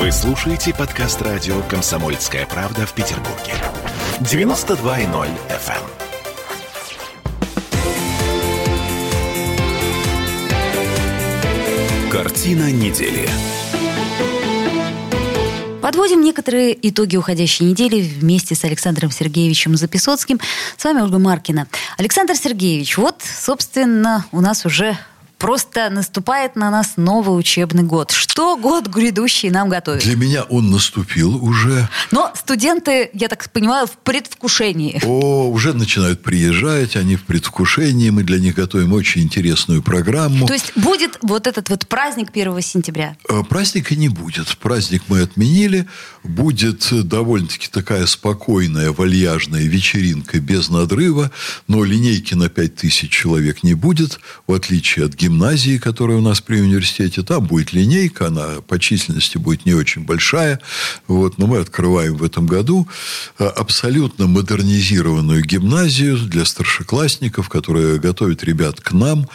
Вы слушаете подкаст радио «Комсомольская правда» в Петербурге. 92.0 FM. Картина недели. Подводим некоторые итоги уходящей недели вместе с Александром Сергеевичем Записоцким. С вами Ольга Маркина. Александр Сергеевич, вот, собственно, у нас уже просто наступает на нас новый учебный год. Что год грядущий нам готовит? Для меня он наступил уже. Но студенты, я так понимаю, в предвкушении. О, уже начинают приезжать, они в предвкушении. Мы для них готовим очень интересную программу. То есть будет вот этот вот праздник 1 сентября? Э, праздника не будет. Праздник мы отменили. Будет довольно-таки такая спокойная, вальяжная вечеринка без надрыва. Но линейки на 5000 человек не будет, в отличие от гимназии гимназии, которая у нас при университете. Там будет линейка, она по численности будет не очень большая. Вот, но мы открываем в этом году э, абсолютно модернизированную гимназию для старшеклассников, которая готовит ребят к нам.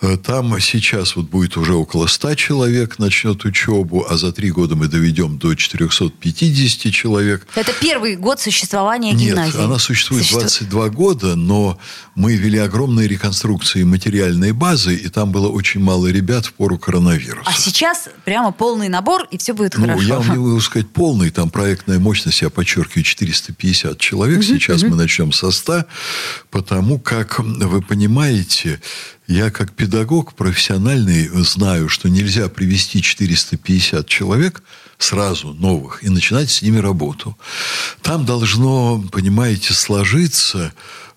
Э, там сейчас вот будет уже около 100 человек начнет учебу, а за три года мы доведем до 450 человек. Это первый год существования Нет, гимназии? Нет, она существует Существует... 22 года, но мы вели огромные реконструкции материальной базы, и там было очень мало ребят в пору коронавируса. А сейчас прямо полный набор, и все будет ну, хорошо. Я вам не могу сказать полный, там проектная мощность, я подчеркиваю, 450 человек. Угу, сейчас угу. мы начнем со 100, потому как, вы понимаете, я как педагог профессиональный знаю, что нельзя привести 450 человек сразу новых и начинать с ними работу. Там должно, понимаете, сложиться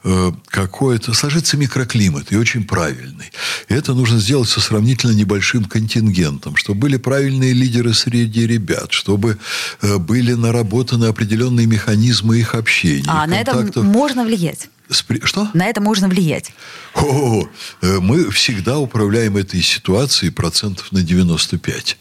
Э, какой-то, сложится микроклимат, и очень правильный. И это нужно сделать со сравнительно небольшим контингентом, чтобы были правильные лидеры среди ребят, чтобы э, были наработаны определенные механизмы их общения. А на это можно влиять? Что? На это можно влиять. О, э, мы всегда управляем этой ситуацией процентов на 95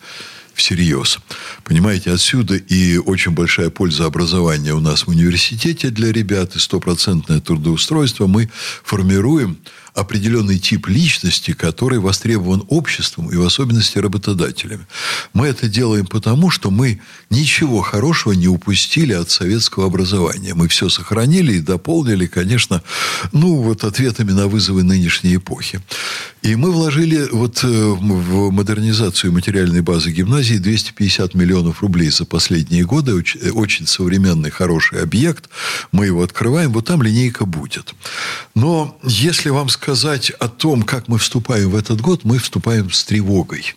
всерьез. Понимаете, отсюда и очень большая польза образования у нас в университете для ребят, и стопроцентное трудоустройство мы формируем определенный тип личности, который востребован обществом и в особенности работодателями. Мы это делаем потому, что мы ничего хорошего не упустили от советского образования. Мы все сохранили и дополнили, конечно, ну, вот ответами на вызовы нынешней эпохи. И мы вложили вот э, в модернизацию материальной базы гимназии 250 миллионов рублей за последние годы. Э, очень современный, хороший объект. Мы его открываем. Вот там линейка будет. Но если вам сказать, сказать о том, как мы вступаем в этот год, мы вступаем с тревогой.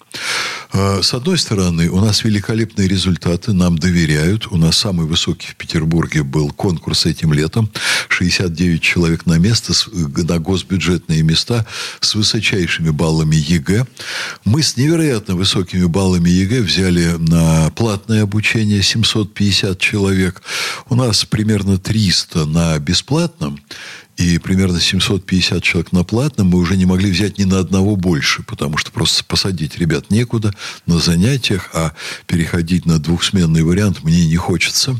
А, с одной стороны, у нас великолепные результаты, нам доверяют. У нас самый высокий в Петербурге был конкурс этим летом. 69 человек на место, на госбюджетные места с высочайшими баллами ЕГЭ. Мы с невероятно высокими баллами ЕГЭ взяли на платное обучение 750 человек. У нас примерно 300 на бесплатном и примерно 750 человек на платном, мы уже не могли взять ни на одного больше, потому что просто посадить ребят некуда на занятиях, а переходить на двухсменный вариант мне не хочется.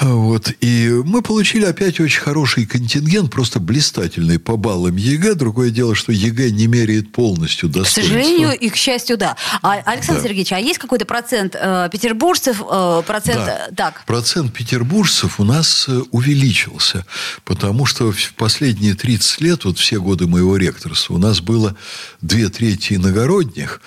Вот. И мы получили опять очень хороший контингент, просто блистательный по баллам ЕГЭ. Другое дело, что ЕГЭ не меряет полностью достоинства. К сожалению и к счастью, да. А, Александр да. Сергеевич, а есть какой-то процент э, петербуржцев? Э, процент, да. Э, так. Процент петербуржцев у нас э, увеличился, потому что в последние 30 лет, вот все годы моего ректорства, у нас было две трети иногородних.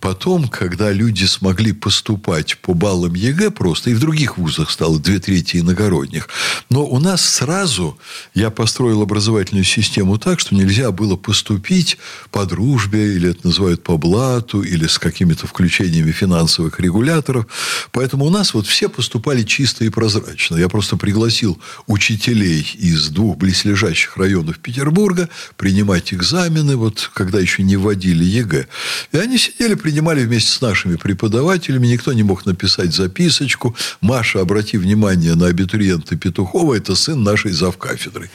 Потом, когда люди смогли поступать по баллам ЕГЭ просто, и в других вузах стало две трети развитии иногородних. Но у нас сразу я построил образовательную систему так, что нельзя было поступить по дружбе, или это называют по блату, или с какими-то включениями финансовых регуляторов. Поэтому у нас вот все поступали чисто и прозрачно. Я просто пригласил учителей из двух близлежащих районов Петербурга принимать экзамены, вот когда еще не вводили ЕГЭ. И они сидели, принимали вместе с нашими преподавателями. Никто не мог написать записочку. Маша, обрати внимание на абитуриента Петухова, это сын нашей завкафедры.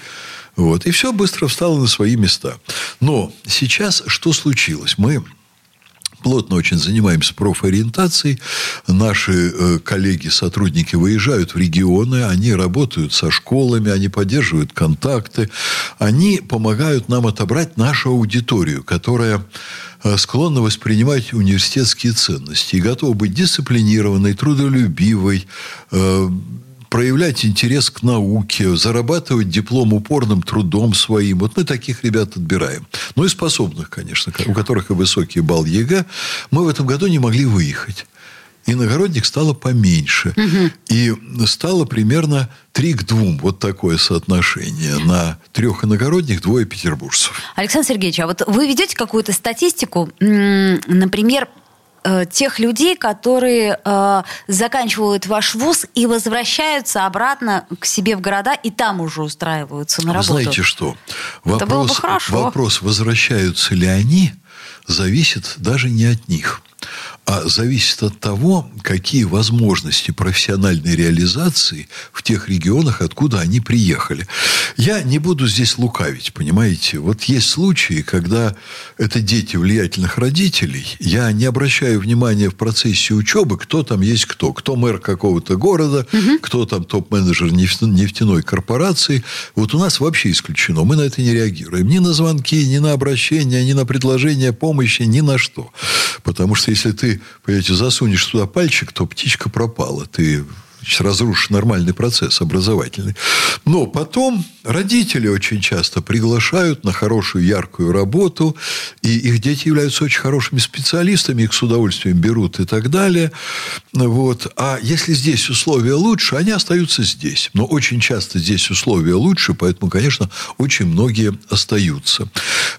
Вот. И все быстро встало на свои места. Но сейчас что случилось? Мы плотно очень занимаемся профориентацией. Наши э, коллеги, сотрудники выезжают в регионы, они работают со школами, они поддерживают контакты, они помогают нам отобрать нашу аудиторию, которая э, склонна воспринимать университетские ценности и готова быть дисциплинированной, трудолюбивой, э, проявлять интерес к науке, зарабатывать диплом упорным трудом своим. Вот мы таких ребят отбираем. Ну и способных, конечно, у которых и высокий балл ЕГЭ. Мы в этом году не могли выехать иногородних стало поменьше. Угу. И стало примерно 3 к 2. Вот такое соотношение. На трех иногородних двое петербуржцев. Александр Сергеевич, а вот вы ведете какую-то статистику, например, э, тех людей, которые э, заканчивают ваш вуз и возвращаются обратно к себе в города и там уже устраиваются на работу. Знаете что? Вопрос, Это было бы хорошо. вопрос, возвращаются ли они, зависит даже не от них а зависит от того, какие возможности профессиональной реализации в тех регионах, откуда они приехали. Я не буду здесь лукавить, понимаете? Вот есть случаи, когда это дети влиятельных родителей. Я не обращаю внимания в процессе учебы, кто там есть кто. Кто мэр какого-то города, угу. кто там топ-менеджер нефтяной корпорации. Вот у нас вообще исключено. Мы на это не реагируем. Ни на звонки, ни на обращения, ни на предложения помощи, ни на что. Потому что если ты понимаете, засунешь туда пальчик, то птичка пропала. Ты значит, разрушишь нормальный процесс образовательный. Но потом родители очень часто приглашают на хорошую, яркую работу, и их дети являются очень хорошими специалистами, их с удовольствием берут и так далее. Вот. А если здесь условия лучше, они остаются здесь. Но очень часто здесь условия лучше, поэтому, конечно, очень многие остаются.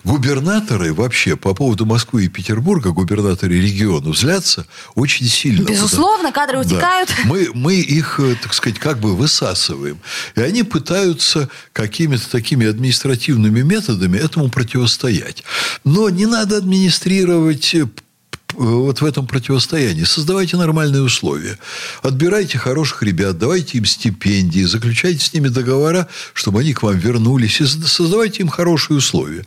Губернаторы вообще по поводу Москвы и Петербурга, губернаторы регионов, злятся очень сильно. Безусловно, кадры утекают. Да. Мы, мы их, э, так сказать, как бы высасываем. И они пытаются какими-то такими административными методами этому противостоять. Но не надо администрировать э, вот в этом противостоянии. Создавайте нормальные условия. Отбирайте хороших ребят, давайте им стипендии, заключайте с ними договора, чтобы они к вам вернулись, и создавайте им хорошие условия.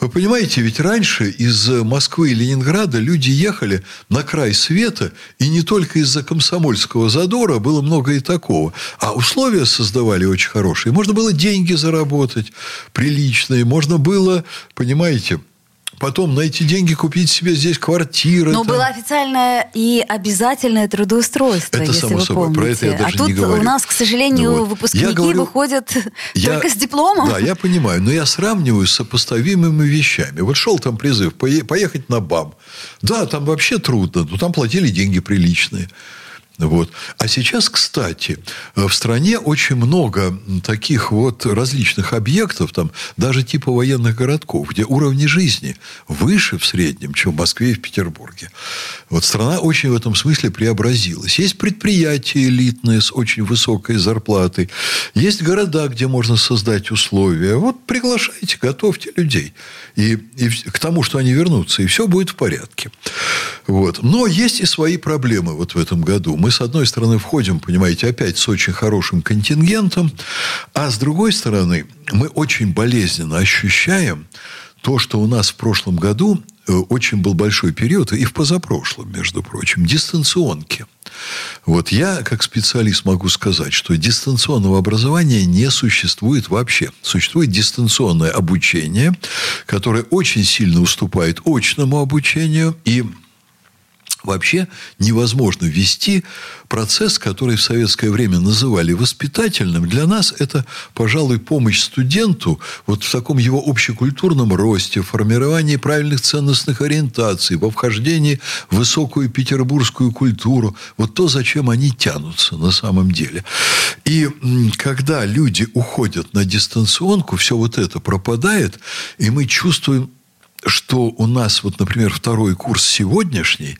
Вы понимаете, ведь раньше из Москвы и Ленинграда люди ехали на край света, и не только из-за комсомольского задора, было много и такого. А условия создавали очень хорошие. Можно было деньги заработать приличные, можно было, понимаете, потом на эти деньги купить себе здесь квартиру. Но там. было официальное и обязательное трудоустройство, это если само вы собой. помните. Про это я даже а тут не говорю. у нас, к сожалению, ну, вот. выпускники говорю, выходят я, только с дипломом. Да, я понимаю. Но я сравниваю с сопоставимыми вещами. Вот шел там призыв поехать на БАМ. Да, там вообще трудно, но там платили деньги приличные. Вот. А сейчас, кстати, в стране очень много таких вот различных объектов, там, даже типа военных городков, где уровни жизни выше в среднем, чем в Москве и в Петербурге. Вот страна очень в этом смысле преобразилась. Есть предприятия элитные с очень высокой зарплатой. Есть города, где можно создать условия. Вот приглашайте, готовьте людей. И, и к тому, что они вернутся, и все будет в порядке. Вот. Но есть и свои проблемы вот в этом году. Мы, с одной стороны, входим, понимаете, опять с очень хорошим контингентом, а с другой стороны, мы очень болезненно ощущаем то, что у нас в прошлом году э, очень был большой период, и в позапрошлом, между прочим, дистанционки. Вот я, как специалист, могу сказать, что дистанционного образования не существует вообще. Существует дистанционное обучение, которое очень сильно уступает очному обучению, и Вообще невозможно вести процесс, который в советское время называли воспитательным. Для нас это, пожалуй, помощь студенту вот в таком его общекультурном росте, формировании правильных ценностных ориентаций, во вхождении в высокую петербургскую культуру. Вот то, зачем они тянутся на самом деле. И когда люди уходят на дистанционку, все вот это пропадает, и мы чувствуем что у нас, вот, например, второй курс сегодняшний,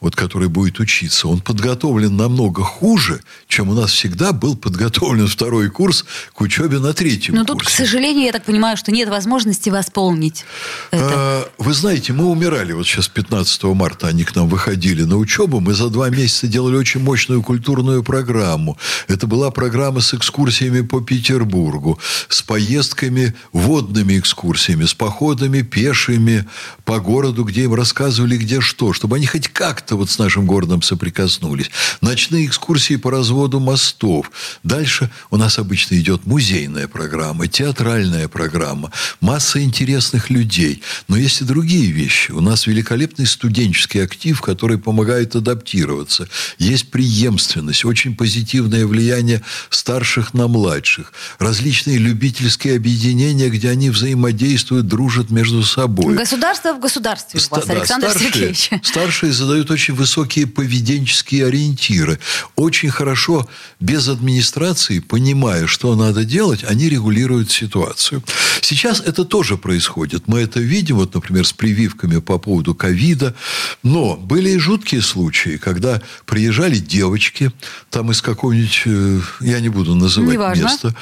вот, который будет учиться, он подготовлен намного хуже, чем у нас всегда был подготовлен второй курс к учебе на третьем Но курсе. тут, к сожалению, я так понимаю, что нет возможности восполнить это. А, вы знаете, мы умирали. Вот сейчас 15 марта они к нам выходили на учебу. Мы за два месяца делали очень мощную культурную программу. Это была программа с экскурсиями по Петербургу, с поездками, водными экскурсиями, с походами пешими, экскурсиями по городу, где им рассказывали, где что, чтобы они хоть как-то вот с нашим городом соприкоснулись. Ночные экскурсии по разводу мостов. Дальше у нас обычно идет музейная программа, театральная программа, масса интересных людей. Но есть и другие вещи. У нас великолепный студенческий актив, который помогает адаптироваться. Есть преемственность, очень позитивное влияние старших на младших. Различные любительские объединения, где они взаимодействуют, дружат между собой. Государство в государстве у вас, Ста- Александр старшие, Сергеевич. Старшие задают очень высокие поведенческие ориентиры. Очень хорошо, без администрации, понимая, что надо делать, они регулируют ситуацию. Сейчас это тоже происходит. Мы это видим, вот, например, с прививками по поводу ковида. Но были и жуткие случаи, когда приезжали девочки, там из какого-нибудь, э, я не буду называть Неважно. место,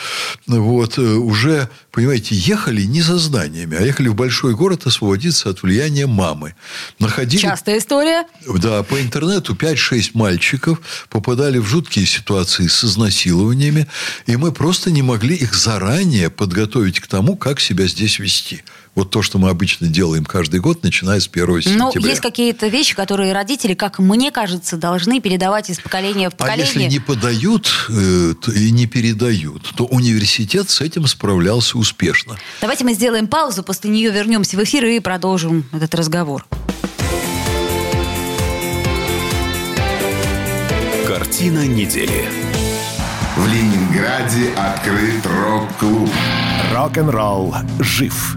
вот, э, уже, понимаете, ехали не за знаниями, а ехали в большой город освободиться от влияния мамы. Находили... Частая история. Да, по интернету 5-6 мальчиков попадали в жуткие ситуации с изнасилованиями, и мы просто не могли их заранее подготовить к тому, как себя здесь вести. Вот то, что мы обычно делаем каждый год, начиная с 1 сентября. Но Ну, есть какие-то вещи, которые родители, как мне кажется, должны передавать из поколения в А поколение. если не подают э, то- и не передают, то университет с этим справлялся успешно. Давайте мы сделаем паузу, после нее вернемся в эфир и продолжим этот разговор. Картина недели. В Ленинграде открыт рок-клуб. Рок-н-ролл жив.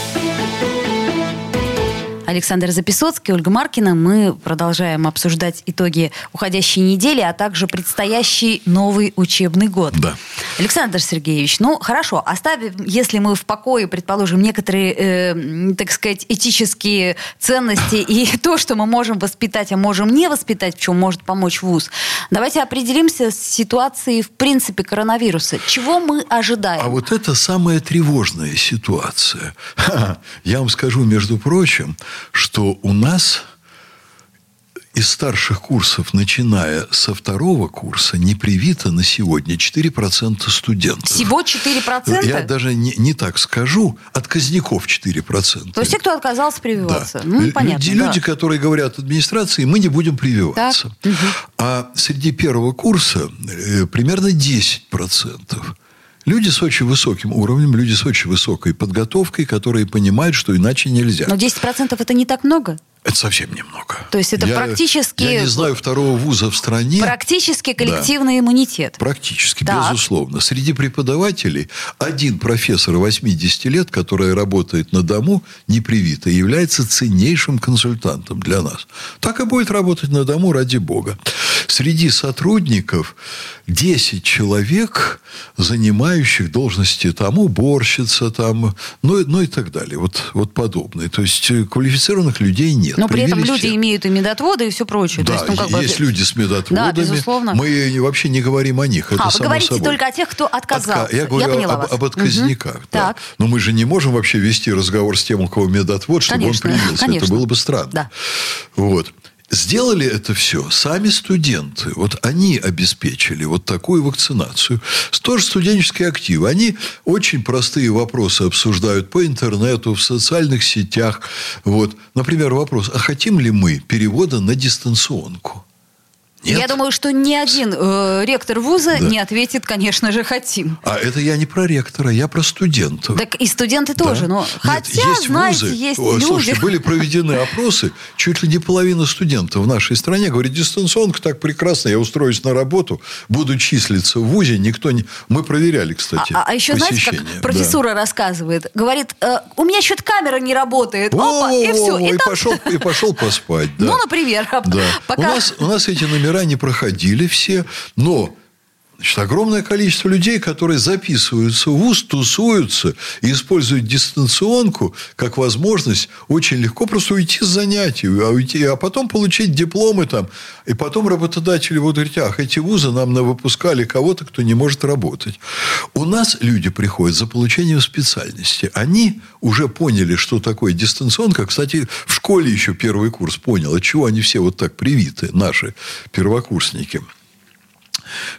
Александр Записоцкий, Ольга Маркина. Мы продолжаем обсуждать итоги уходящей недели, а также предстоящий новый учебный год. Да. Александр Сергеевич, ну хорошо, оставим, если мы в покое, предположим, некоторые, э, так сказать, этические ценности и то, что мы можем воспитать, а можем не воспитать, в чем может помочь ВУЗ. Давайте определимся с ситуацией, в принципе, коронавируса. Чего мы ожидаем? А вот это самая тревожная ситуация. Ха, Я вам скажу, между прочим, что у нас из старших курсов, начиная со второго курса, не привито на сегодня 4% студентов. Всего 4%? Я даже не, не так скажу, отказников 4%. То есть те, кто отказался прививаться. Да. Ну, понятно. люди, да. люди, которые говорят администрации, мы не будем прививаться. Так. А среди первого курса э, примерно 10%. Люди с очень высоким уровнем, люди с очень высокой подготовкой, которые понимают, что иначе нельзя. Но 10% это не так много? Это совсем немного. То есть это Я- практически- Я не знаю второго вуза в стране. Практически коллективный иммунитет. Практически, Так. безусловно. Среди преподавателей один профессор 80 лет, который работает на дому, не привито, и является ценнейшим консультантом для нас. Так и будет работать на дому ради бога. Среди сотрудников 10 человек, занимающих должности там уборщица, там, ну, и- ну и так далее. Вот, вот подобные. То есть квалифицированных людей нет. Но при этом люди всех. имеют и медотводы, и все прочее. Да, То есть, ну, как бы- есть люди с медотводами. Да, безусловно. Мы вообще не говорим о них. Это А, вы говорите собой. только о тех, кто отказался. Отка- Я говорю поняла об, вас. об отказниках. Мгм. да. Так. Но мы же не можем вообще вести разговор с тем, у кого медотвод, чтобы Конечно, он привился. конечно. Это было бы странно. Да. Вот. Сделали это все сами студенты. Вот они обеспечили вот такую вакцинацию. Тоже студенческие активы. Они очень простые вопросы обсуждают по интернету, в социальных сетях. Вот. Например, вопрос, а хотим ли мы перевода на дистанционку? Нет? Я думаю, что ни один э, ректор вуза Да. не ответит, конечно же, хотим. А это я не про ректора, я про студентов. Так и студенты тоже. Да. Но, Нет, хотя, есть знаете, вузы. есть О, люди. Слушайте, были проведены опросы, чуть ли не половина студентов в нашей стране говорит, дистанционка так прекрасно, я устроюсь на работу, буду числиться в ВУЗе, никто не... Мы проверяли, кстати, А, а еще, знаете, посещение. как Да. профессура рассказывает? Говорит, «Э, у меня что-то камера не работает. Опа, и все. И там- пошел, и пошел поспать. Да. Ну, например. Да. Пока... У, нас, у нас эти номера не проходили все, но значит, огромное количество людей, которые записываются в ВУЗ, тусуются и используют дистанционку как возможность очень легко просто уйти с занятий, а, уйти, а потом получить дипломы там. И потом работодатели будут говорить, ах, эти вузы нам выпускали кого-то, кто не может работать. У нас люди приходят за получением специальности. Они уже поняли, что такое дистанционка. Кстати, в школе еще первый курс понял, от чего они все вот так привиты, наши первокурсники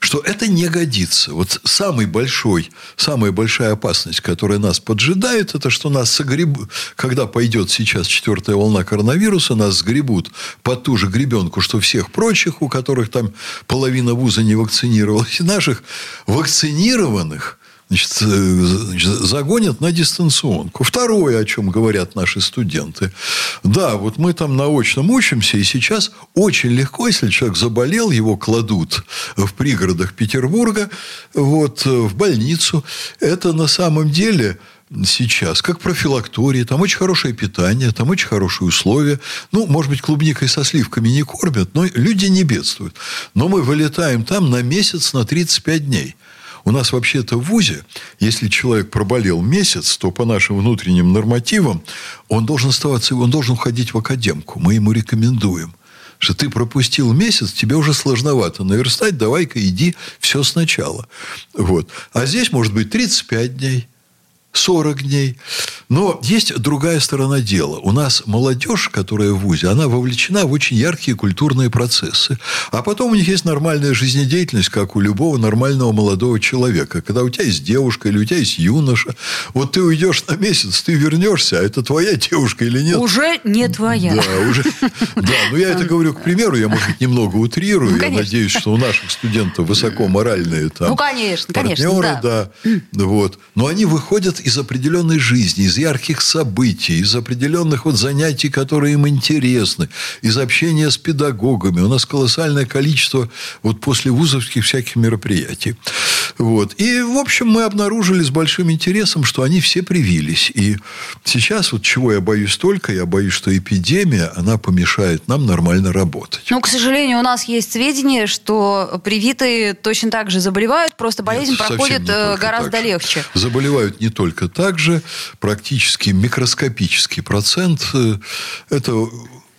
что это не годится. Вот самый большой, самая большая опасность, которая нас поджидает, это что нас согребут, когда пойдет сейчас четвертая волна коронавируса, нас сгребут под ту же гребенку, что всех прочих, у которых там половина вуза не вакцинировалась, и наших вакцинированных э, значит, загонят на дистанционку. Второе, о чем говорят наши студенты. Да, вот мы там наочно учимся, и сейчас очень легко, если человек заболел, его кладут в пригородах Петербурга, вот, в больницу. Это на самом деле сейчас, как профилактория, там очень хорошее питание, там очень хорошие условия. Ну, может быть, клубникой со сливками не кормят, но люди не бедствуют. Но мы вылетаем там на месяц, на 35 дней. У нас вообще-то в ВУЗе, если человек проболел месяц, то по нашим внутренним нормативам он должен оставаться, он должен уходить в академку. Мы ему рекомендуем что ты пропустил месяц, тебе уже сложновато наверстать, давай-ка иди все сначала. Вот. А здесь может быть 35 дней, 40 дней. Но есть другая сторона дела. У нас молодежь, которая в ВУЗе, она вовлечена в очень яркие культурные процессы. А потом у них есть нормальная жизнедеятельность, как у любого нормального молодого человека. Когда у тебя есть девушка или у тебя есть юноша, вот ты уйдешь на месяц, ты вернешься, а это твоя девушка или нет? Уже не твоя. Да, уже. Да, ну я это говорю к примеру, я, может быть, немного утрирую. Ну, я надеюсь, что у наших студентов высоко моральные там Ну, партнеры, да. Вот. Но они выходят из определенной жизни, из ярких событий, из определенных вот занятий, которые им интересны, из общения с педагогами. У нас колоссальное количество вот после вузовских всяких мероприятий. Вот. И, в общем, мы обнаружили с большим интересом, что они все привились. И сейчас вот чего я боюсь только, я боюсь, что эпидемия, она помешает нам нормально работать. Ну, к сожалению, у нас есть сведения, что привитые точно так же заболевают, просто болезнь Нет, проходит э, гораздо легче. Заболевают не только так же, практически микроскопический процент. э, Это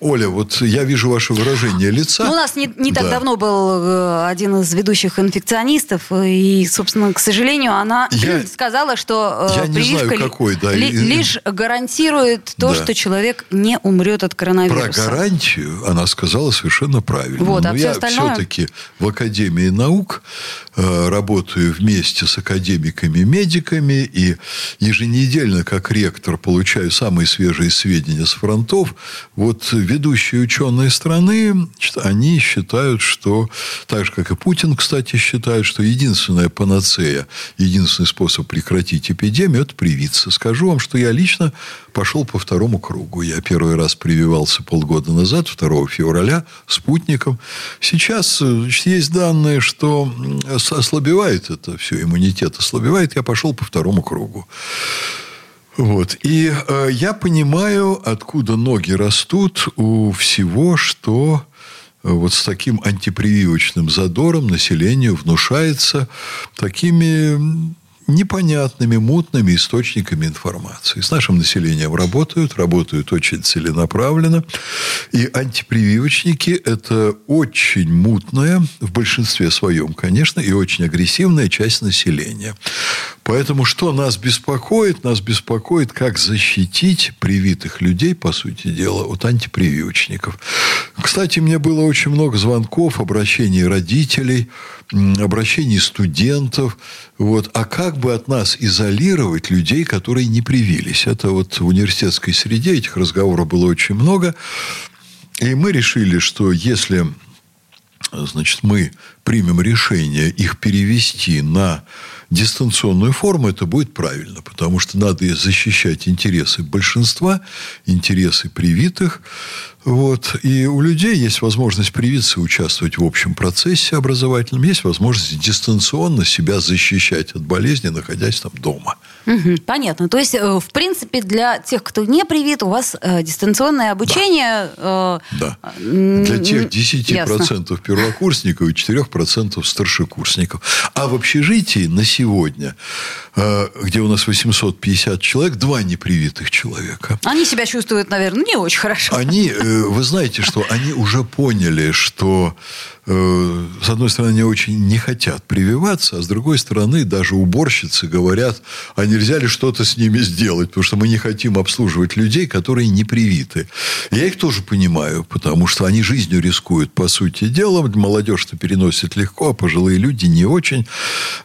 Оля, вот я вижу ваше выражение лица. Ну, у нас не, не так Да. давно был э, один из ведущих инфекционистов, и, собственно, к сожалению, она Я- сказала, что э, я прививка знаю, какой, да, ли- лишь гарантирует то, Да. что человек не умрет от Про коронавируса. гарантию она сказала совершенно правильно. Вот, а Но всё я остальное? все-таки в Академии наук э, работаю вместе с академиками-медиками и еженедельно, как ректор, получаю самые свежие сведения с фронтов. Вот ведущие ученые страны, они считают, что, так же, как и Путин, кстати, считает, что единственная панацея, единственный способ прекратить эпидемию – это привиться. Скажу вам, что я лично пошел по второму кругу. Я первый раз прививался полгода назад, 2 февраля, спутником. Сейчас э, есть данные, что ослабевает это все, иммунитет ослабевает. Я пошел по второму кругу. Вот. И э, я понимаю, откуда ноги растут у всего, что э, вот с таким антипрививочным задором населению внушается такими непонятными, мутными источниками информации. С нашим населением работают, работают очень целенаправленно. И антипрививочники – это очень мутная, в большинстве своем, конечно, и очень агрессивная часть населения. Поэтому что нас беспокоит? Нас беспокоит, как защитить привитых людей, по сути дела, от антипрививочников. Кстати, мне было очень много звонков, обращений родителей, обращений студентов. Вот. А как бы от нас изолировать людей, которые не привились? Это вот в университетской среде этих разговоров было очень много. И мы решили, что если значит, мы примем решение их перевести на дистанционную форму, это будет правильно, потому что надо защищать интересы большинства, интересы привитых. Вот. И у людей есть возможность привиться участвовать в общем процессе образовательном, есть возможность дистанционно себя защищать от болезни, находясь там дома. Угу, понятно. То есть, э, в принципе, для тех, кто не привит, у вас э, дистанционное обучение... Да. Э, да. Для тех 10% ясно. первокурсников и 4% старшекурсников. А в общежитии на сегодня, где у нас 850 человек, два непривитых человека. Они себя чувствуют, наверное, не очень хорошо. Они, э, вы знаете, что они уже поняли, что Э, с одной стороны, они очень не хотят прививаться, а с другой стороны, даже уборщицы говорят, а нельзя ли что-то с ними сделать, потому что мы не хотим обслуживать людей, которые не привиты. Я их тоже понимаю, потому что они жизнью рискуют, по сути дела. Молодежь-то переносит легко, а пожилые люди не очень.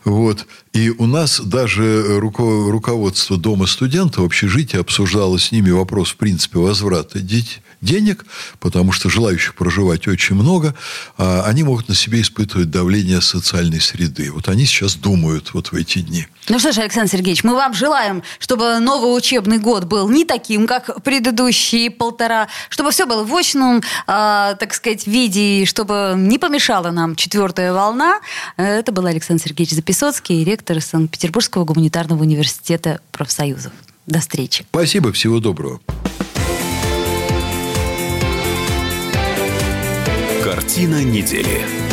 Вот. И у нас даже руководство Дома студента в общежитии обсуждало с ними вопрос, в принципе, возврата денег, потому что желающих проживать очень много, а они могут на себе испытывать давление социальной среды. Вот они сейчас думают вот в эти дни. Ну что ж, Александр Сергеевич, мы вам желаем, чтобы новый учебный год был не таким, как предыдущие полтора, чтобы все было в очном, э, так сказать, виде, чтобы не помешала нам четвертая волна. Это был Александр Сергеевич Записоцкий, ректор Санкт-Петербургского гуманитарного университета профсоюзов. До встречи. Спасибо, всего доброго. Картина недели.